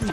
You're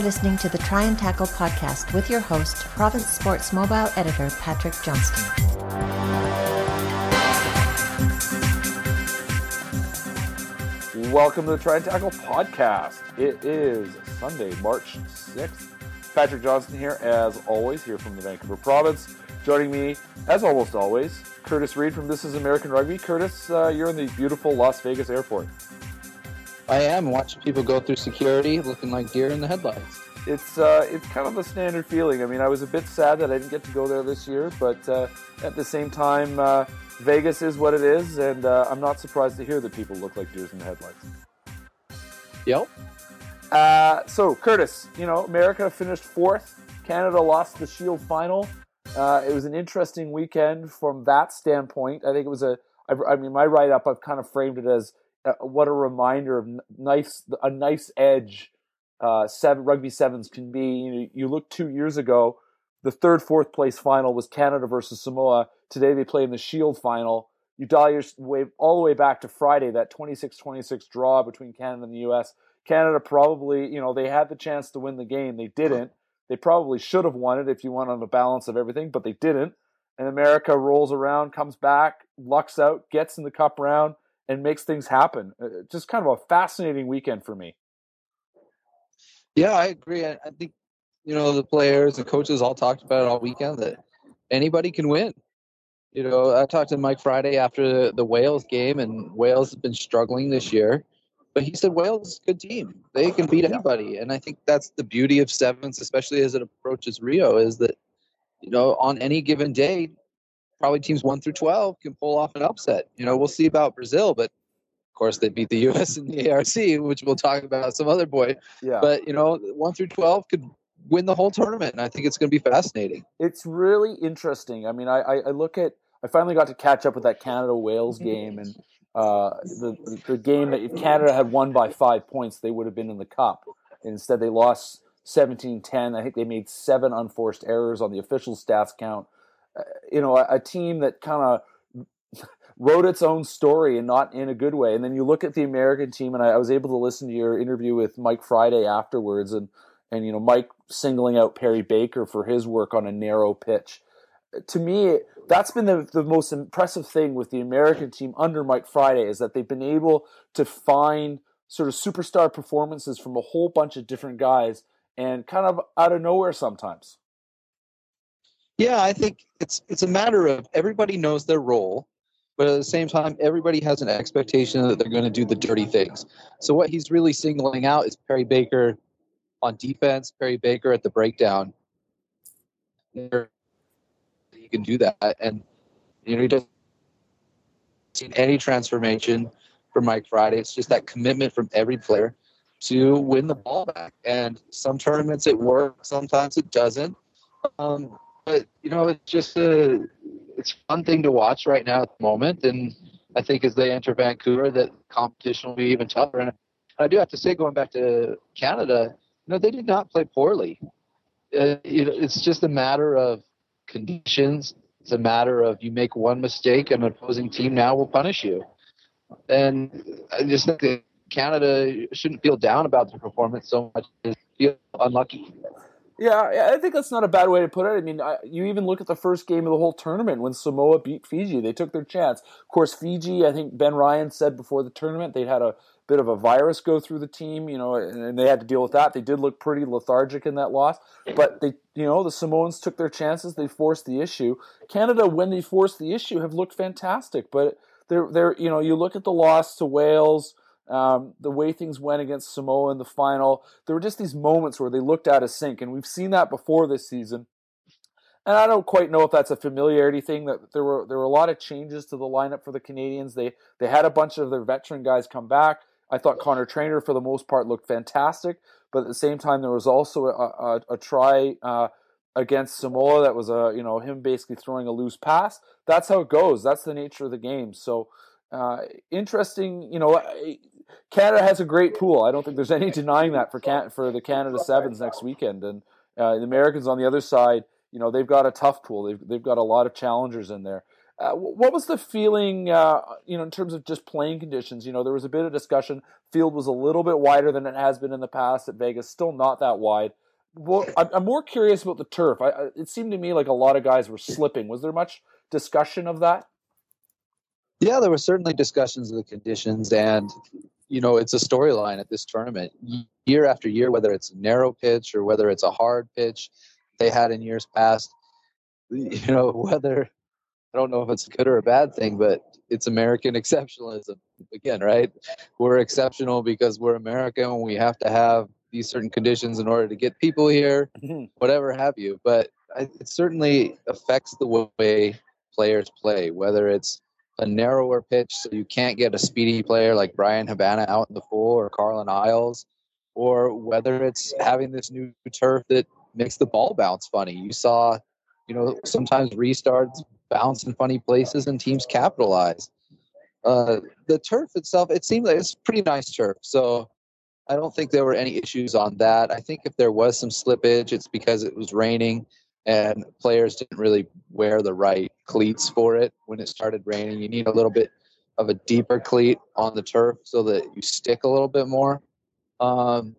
listening to the Try and Tackle podcast with your host, Province Sports Mobile editor Patrick Johnston. Welcome to the Try and Tackle podcast. It is Sunday, March 6th. Patrick Johnston here, as always, here from the Vancouver province. Joining me, as almost always, Curtis Reed from This Is American Rugby. Curtis, uh, you're in the beautiful Las Vegas airport. I am watching people go through security looking like deer in the headlights. It's uh, it's kind of a standard feeling. I mean, I was a bit sad that I didn't get to go there this year, but uh, at the same time, uh, Vegas is what it is, and uh, I'm not surprised to hear that people look like deer in the headlights. Yep. Uh, so, Curtis, you know, America finished fourth. Canada lost the Shield final. Uh, it was an interesting weekend from that standpoint. I think it was a. I, I mean, my write up, I've kind of framed it as uh, what a reminder of nice a nice edge uh, seven rugby sevens can be. You, you look two years ago, the third fourth place final was Canada versus Samoa. Today they play in the Shield final. You dial your way all the way back to Friday, that 26-26 draw between Canada and the U.S. Canada probably, you know, they had the chance to win the game. They didn't. They probably should have won it if you went on the balance of everything, but they didn't. And America rolls around, comes back, lucks out, gets in the cup round, and makes things happen. Uh, just kind of a fascinating weekend for me. Yeah, I agree. I, think you know the players and coaches all talked about it all weekend that anybody can win. You know, I talked to Mike Friday after the, the Wales game, and Wales has been struggling this year. But he said Wales is a good team; they can beat anybody, and I think that's the beauty of sevens, especially as it approaches Rio, is that you know on any given day, probably teams one through twelve can pull off an upset. You know, we'll see about Brazil, but of course they beat the U.S. in the ARC, which we'll talk about some other boy. Yeah. But you know, one through twelve could win the whole tournament, and I think it's going to be fascinating. It's really interesting. I mean, I, I look at. I finally got to catch up with that Canada Wales game, and uh, the the game that if Canada had won by five points, they would have been in the cup. Instead, they lost 17-10. I think they made seven unforced errors on the official stats count. Uh, you know, a, a team that kind of wrote its own story and not in a good way. And then you look at the American team, and I, I was able to listen to your interview with Mike Friday afterwards, and and you know Mike singling out Perry Baker for his work on a narrow pitch. To me, that's been the, the most impressive thing with the American team under Mike Friday is that they've been able to find sort of superstar performances from a whole bunch of different guys and kind of out of nowhere sometimes. Yeah, I think it's it's a matter of everybody knows their role, but at the same time, everybody has an expectation that they're going to do the dirty things. So what he's really singling out is Perry Baker on defense, Perry Baker at the breakdown. Can do that, and you know he doesn't see any transformation from Mike Friday. It's just that commitment from every player to win the ball back. And some tournaments it works, sometimes it doesn't. Um, but you know, it's just a it's a fun thing to watch right now at the moment. And I think as they enter Vancouver, that competition will be even tougher. And I do have to say, going back to Canada, you know, they did not play poorly. Uh, know, it's just a matter of conditions. It's a matter of you make one mistake, and an opposing team now will punish you. And I just think that Canada shouldn't feel down about their performance so much as feel unlucky. Yeah, I think that's not a bad way to put it. I mean, you even look at the first game of the whole tournament when Samoa beat Fiji. They took their chance. Of course, Fiji, I think Ben Ryan said before the tournament they'd had a bit of a virus go through the team, you know, and they had to deal with that. They did look pretty lethargic in that loss, but they, you know, the Samoans took their chances. They forced the issue. Canada, when they forced the issue, have looked fantastic, but they're, they're, you know, you look at the loss to Wales. Um, the way things went against Samoa in the final, there were just these moments where they looked out of sync, and we've seen that before this season. And I don't quite know if that's a familiarity thing. That there were there were a lot of changes to the lineup for the Canadians. They they had a bunch of their veteran guys come back. I thought Conor Trainor for the most part looked fantastic, but at the same time there was also a, a, a try uh, against Samoa that was a you know him basically throwing a loose pass. That's how it goes. That's the nature of the game. So uh, interesting. You know, Canada has a great pool. I don't think there's any denying that for Can- for the Canada Sevens next weekend, and uh, the Americans on the other side. you know they've got a tough pool. They've they've got a lot of challengers in there. Uh, what was the feeling, uh, you know, in terms of just playing conditions? You know, there was a bit of discussion. Field was a little bit wider than it has been in the past at Vegas. Still not that wide. Well, I'm more curious about the turf. I, it seemed to me like a lot of guys were slipping. Was there much discussion of that? Yeah, there were certainly discussions of the conditions, and you know, it's a storyline at this tournament year after year, whether it's a narrow pitch or whether it's a hard pitch they had in years past. You know, whether I don't know if it's a good or a bad thing, but it's American exceptionalism again, right? We're exceptional because we're American and we have to have these certain conditions in order to get people here, mm-hmm. whatever have you. But it certainly affects the way players play, whether it's a narrower pitch so you can't get a speedy player like Bryan Habana out in the full or Carlin Isles, or whether it's having this new turf that makes the ball bounce funny. You saw, you know, sometimes restarts bounce in funny places and teams capitalize. Uh, the turf itself, it seemed like it's pretty nice turf. So I don't think there were any issues on that. I think if there was some slippage, it's because it was raining and players didn't really wear the right cleats for it when it started raining. You need a little bit of a deeper cleat on the turf so that you stick a little bit more. Um,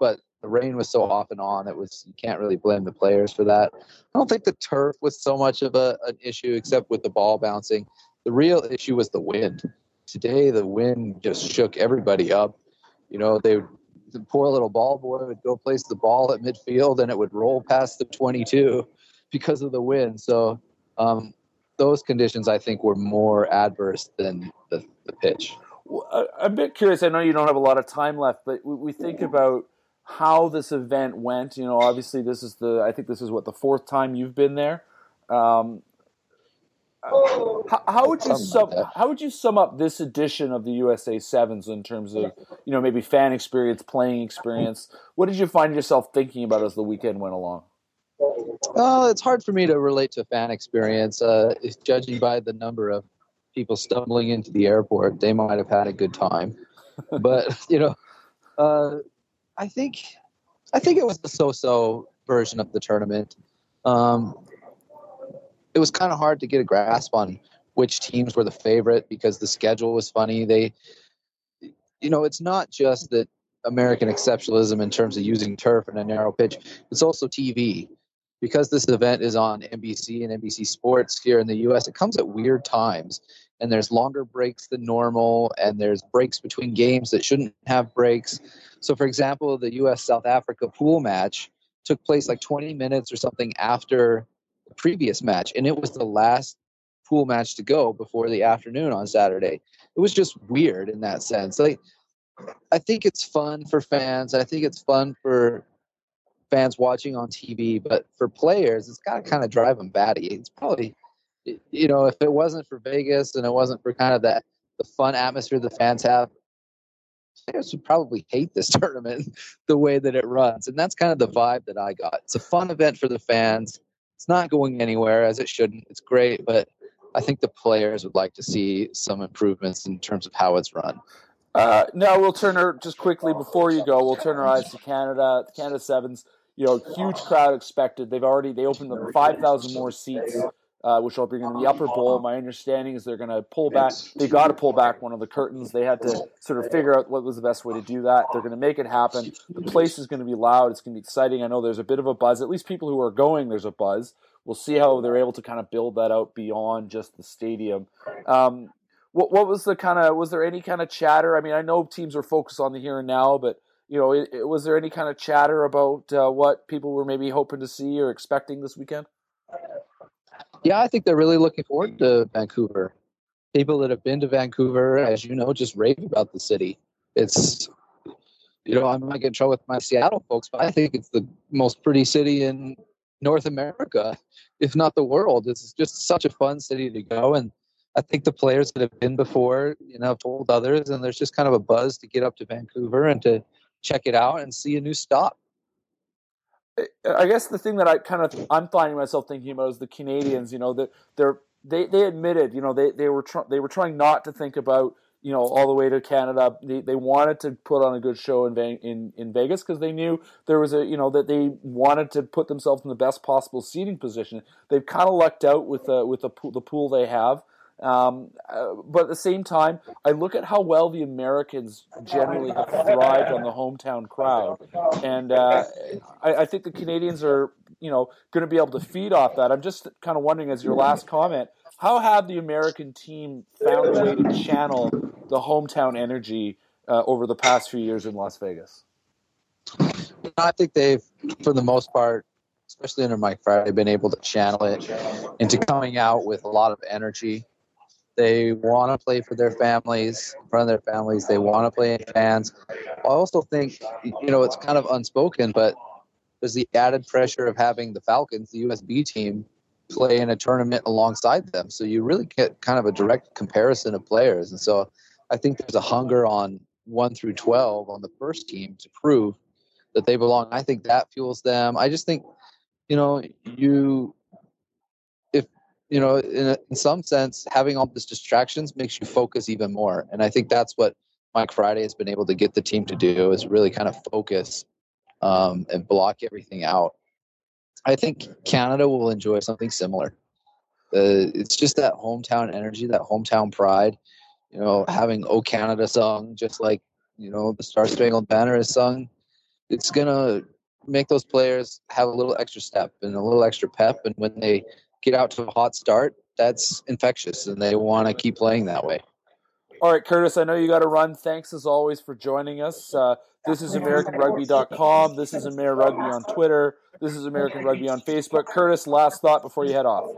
but the rain was so off and on it was you can't really blame the players for that. I don't think the turf was so much of a, an issue except with the ball bouncing. The real issue was the wind. Today the wind just shook everybody up. You know they the poor little ball boy would go place the ball at midfield and it would roll past the 22 because of the wind. So um, those conditions i think were more adverse than the, the pitch. I'm a bit curious. I know you don't have a lot of time left but we think about how this event went. You know, obviously this is the I think this is what the fourth time you've been there. Um, how, how, would you sum how would you sum up this edition of the USA Sevens in terms of you know maybe fan experience, playing experience? What did you find yourself thinking about as the weekend went along? Well, it's hard for me to relate to fan experience. Uh, judging by the number of people stumbling into the airport, they might have had a good time. but you know, uh, I think I think it was the so-so version of the tournament. Um, it was kind of hard to get a grasp on which teams were the favorite because the schedule was funny. They, you know, it's not just that American exceptionalism in terms of using turf and a narrow pitch. It's also TV. Because this event is on NBC and NBC Sports here in the US, it comes at weird times. And there's longer breaks than normal, and there's breaks between games that shouldn't have breaks. So, for example, the U.S. South Africa pool match took place like 20 minutes or something after the previous match, and it was the last pool match to go before the afternoon on Saturday. It was just weird in that sense. Like, I think it's fun for fans. I think it's fun for fans watching on TV, but for players, it's got to kind of drive them batty. It's probably, you know, if it wasn't for Vegas and it wasn't for kind of that the fun atmosphere the fans have, players would probably hate this tournament the way that it runs. And that's kind of the vibe that I got. It's a fun event for the fans. It's not going anywhere as it shouldn't. It's great, but I think the players would like to see some improvements in terms of how it's run. Uh, now we'll turn her just quickly before you go. We'll turn our eyes to Canada. Canada Sevens, you know, huge crowd expected. They've already they opened up five thousand more seats uh, which will bring in the upper bowl. My understanding is they're going to pull back. They got to pull back one of the curtains. They had to sort of figure out what was the best way to do that. They're going to make it happen. The place is going to be loud. It's going to be exciting. I know there's a bit of a buzz. At least people who are going, there's a buzz. We'll see how they're able to kind of build that out beyond just the stadium. Um, what, what was the kind of was there any kind of chatter? I mean, I know teams are focused on the here and now, but you know, it, it, was there any kind of chatter about uh, what people were maybe hoping to see or expecting this weekend? Yeah, I think they're really looking forward to Vancouver. People that have been to Vancouver, as you know, just rave about the city. It's, you know, I might get in trouble with my Seattle folks, but I think it's the most pretty city in North America, if not the world. It's just such a fun city to go. And I think the players that have been before, you know, have told others, and there's just kind of a buzz to get up to Vancouver and to check it out and see a new stop. I guess the thing that I kind of I'm finding myself thinking about is the Canadians. You know that they're they they admitted you know they they were tr- they were trying not to think about you know, all the way to Canada. They, they wanted to put on a good show in in, in Vegas because they knew there was a you know that they wanted to put themselves in the best possible seating position. They've kind of lucked out with uh, with the pool, the pool they have. Um, uh, but at the same time, I look at how well the Americans generally have thrived on the hometown crowd, and uh, I, I, think the Canadians are, you know, going to be able to feed off that. I'm just kind of wondering, as your last comment, how have the American team found a way to channel the hometown energy uh, over the past few years in Las Vegas? I think they've, for the most part, especially under Mike Friday, been able to channel it into coming out with a lot of energy. They want to play for their families, in front of their families. They want to play in fans. I also think, you know, it's kind of unspoken, but there's the added pressure of having the Falcons, the USB team, play in a tournament alongside them. So you really get kind of a direct comparison of players. And so I think there's a hunger on one through 12 on the first team to prove that they belong. I think that fuels them. I just think, you know, you, you know, in, a, in some sense, having all these distractions makes you focus even more. And I think that's what Mike Friday has been able to get the team to do is really kind of focus um, and block everything out. I think Canada will enjoy something similar. Uh, it's just that hometown energy, that hometown pride. You know, having "O Canada" sung, just like you know the Star Spangled Banner is sung. It's gonna make those players have a little extra step and a little extra pep. And when they get out to a hot start, that's infectious, and they want to keep playing that way. All right, Curtis, I know you got to run. Thanks as always for joining us. Uh, this is AmericanRugby.com. This is Amer Rugby on Twitter. This is American Rugby on Facebook. Curtis, last thought before you head off.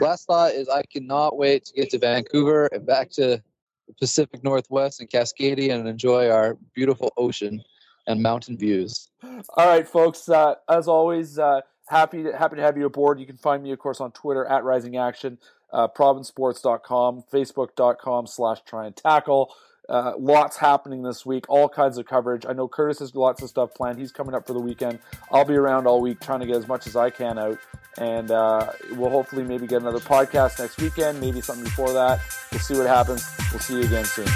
Last thought is I cannot wait to get to Vancouver and back to the Pacific Northwest and Cascadia and enjoy our beautiful ocean and mountain views. All right, folks. Uh, as always, uh, happy to, happy to have you aboard. You can find me, of course, on Twitter at Rising Action, uh, provincesports.com, facebook.com slash try and tackle. Uh, lots happening this week, all kinds of coverage. I know Curtis has lots of stuff planned. He's coming up for the weekend. I'll be around all week trying to get as much as I can out. And uh, we'll hopefully maybe get another podcast next weekend, maybe something before that. We'll see what happens. We'll see you again soon.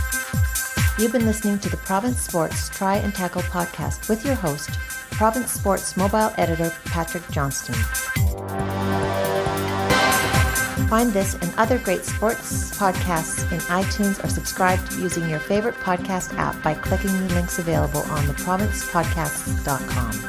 You've been listening to the Province Sports Try and Tackle podcast with your host, Province Sports mobile editor Patrick Johnston. Find this and other great sports podcasts in iTunes or subscribe using your favorite podcast app by clicking the links available on theprovincepodcasts.com.